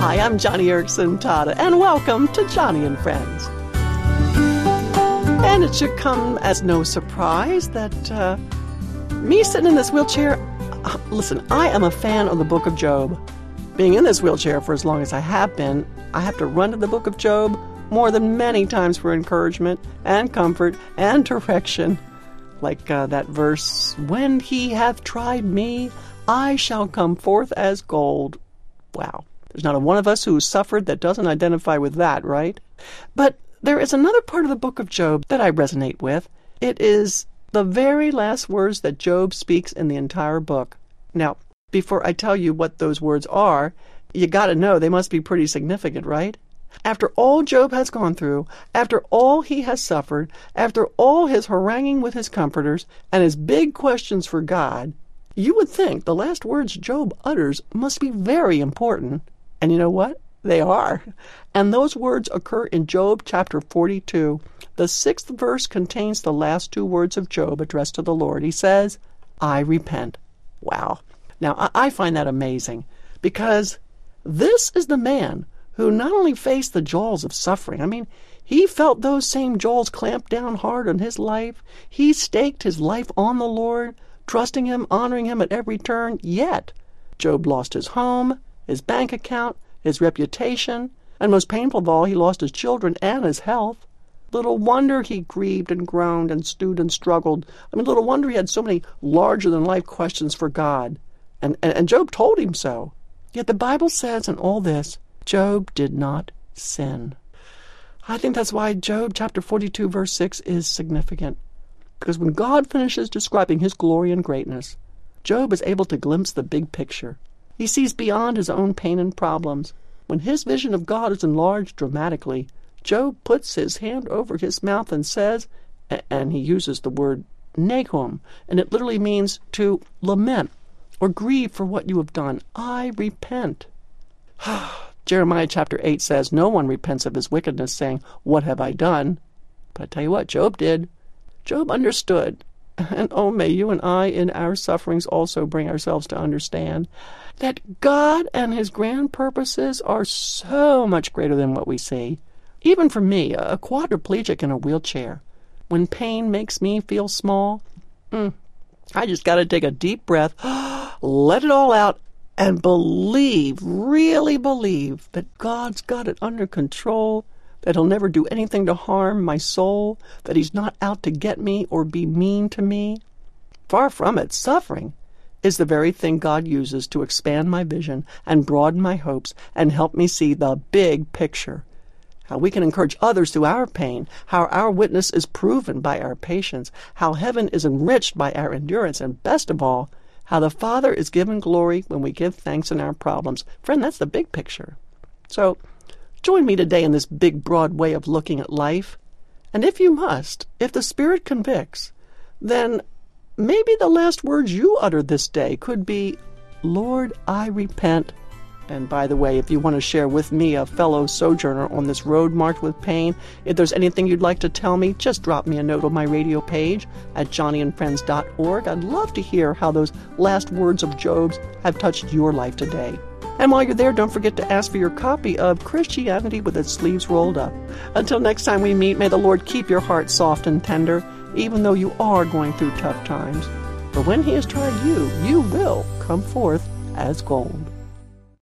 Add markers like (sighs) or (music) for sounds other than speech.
Hi, I'm Joni Eareckson Tada, and welcome to Joni and Friends. And it should come as no surprise that uh, me sitting in this wheelchair, uh, listen, I am a fan of the book of Job. Being in this wheelchair for as long as I have been, I have to run to the book of Job more than many times for encouragement and comfort and direction. Like uh, that verse, When he hath tried me, I shall come forth as gold. Wow. There's not a one of us who suffered that doesn't identify with that, right? But there is another part of the book of Job that I resonate with. It is the very last words that Job speaks in the entire book. Now, before I tell you what those words are, you got to know they must be pretty significant, right? After all Job has gone through, after all he has suffered, after all his haranguing with his comforters, and his big questions for God, you would think the last words Job utters must be very important. And you know what? They are. And those words occur in Job chapter 42. The sixth verse contains the last two words of Job addressed to the Lord. He says, I repent. Wow. Now, I find that amazing because this is the man who not only faced the jaws of suffering, I mean, he felt those same jaws clamp down hard on his life. He staked his life on the Lord, trusting Him, honoring Him at every turn. Yet, Job lost his home, his bank account, his reputation, and most painful of all, he lost his children and his health. Little wonder he grieved and groaned and stewed and struggled. I mean, little wonder he had so many larger than life questions for God. And, and, and Job told him so. Yet the Bible says in all this, Job did not sin. I think that's why Job chapter 42, verse 6 is significant. Because when God finishes describing his glory and greatness, Job is able to glimpse the big picture. He sees beyond his own pain and problems. When his vision of God is enlarged dramatically, Job puts his hand over his mouth and says, and he uses the word nahum, and it literally means to lament or grieve for what you have done. I repent. (sighs) Jeremiah chapter 8 says, No one repents of his wickedness, saying, What have I done? But I tell you what, Job did. Job understood. (laughs) And oh, may you and I in our sufferings also bring ourselves to understand that God and His grand purposes are so much greater than what we see. Even for me, a quadriplegic in a wheelchair, when pain makes me feel small, mm, I just got to take a deep breath, (gasps) let it all out, and believe, really believe, that God's got it under control, that He'll never do anything to harm my soul, that He's not out to get me or be mean to me. Far from it, suffering is the very thing God uses to expand my vision and broaden my hopes and help me see the big picture. How we can encourage others through our pain, how our witness is proven by our patience, how heaven is enriched by our endurance, and best of all, how the Father is given glory when we give thanks in our problems. Friend, that's the big picture. So, join me today in this big, broad way of looking at life. And if you must, if the Spirit convicts, then maybe the last words you utter this day could be, Lord, I repent. And by the way, if you want to share with me, a fellow sojourner on this road marked with pain, if there's anything you'd like to tell me, just drop me a note on my radio page at joniandfriends.org. I'd love to hear how those last words of Job's have touched your life today. And while you're there, don't forget to ask for your copy of Christianity with its sleeves rolled up. Until next time we meet, may the Lord keep your heart soft and tender even though you are going through tough times. For when he has tried you, you will come forth as gold.